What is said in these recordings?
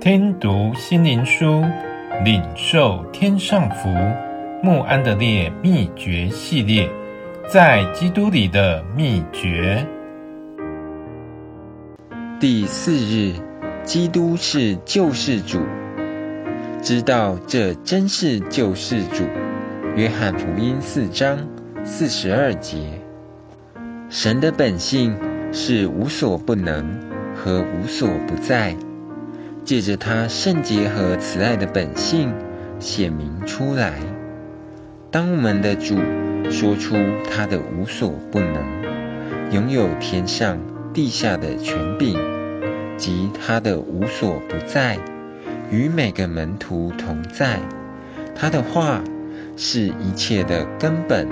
听读心灵书，领受天上福。穆安德烈秘诀系列，在基督里的秘诀。第四日，基督是救世主，知道这真是救世主。约翰福音四章四十二节，神的本性是无所不能和无所不在，借着他圣洁和慈爱的本性显明出来。当我们的主说出他的无所不能，拥有天上地下的权柄，及他的无所不在，与每个门徒同在，他的话。是一切的根本，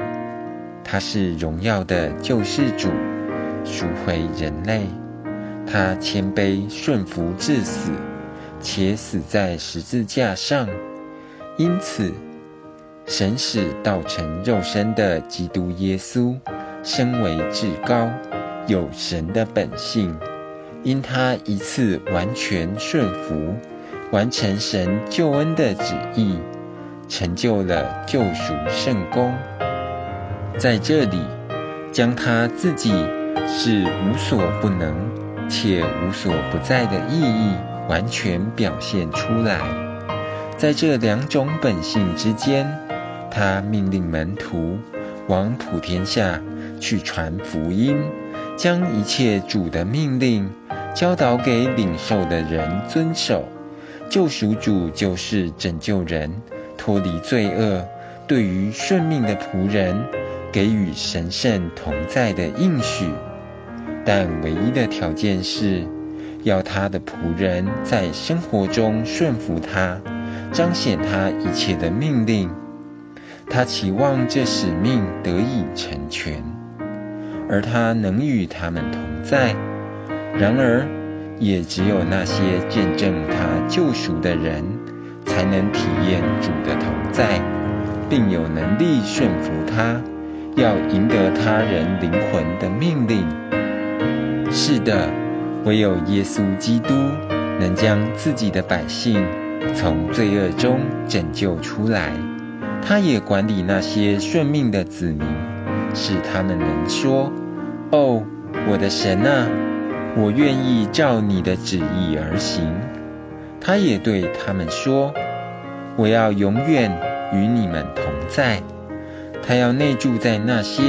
他是荣耀的救世主，赎回人类。他谦卑顺服至死，且死在十字架上。因此，神使道成肉身的基督耶稣，身为至高，有神的本性。因他一次完全顺服，完成神救恩的旨意。成就了救赎圣功，在这里将他自己是无所不能且无所不在的意义完全表现出来。在这两种本性之间，他命令门徒往普天下去传福音，将一切主的命令教导给领受的人遵守。救赎主就是拯救人。脱离罪恶，对于顺命的仆人给予神圣同在的应许，但唯一的条件是，要他的仆人在生活中顺服他，彰显他一切的命令。他期望这使命得以成全，而他能与他们同在。然而，也只有那些见证他救赎的人。才能体验主的同在，并有能力顺服他，要赢得他人灵魂的命令。是的，唯有耶稣基督能将自己的百姓从罪恶中拯救出来。他也管理那些顺命的子民，使他们能说：“哦，我的神啊，我愿意照你的旨意而行。”他也对他们说：“我要永远与你们同在。”他要内住在那些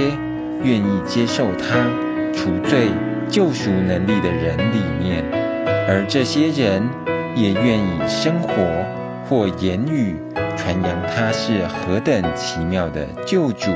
愿意接受他赎罪救赎能力的人里面，而这些人也愿意生活或言语传扬他是何等奇妙的救主。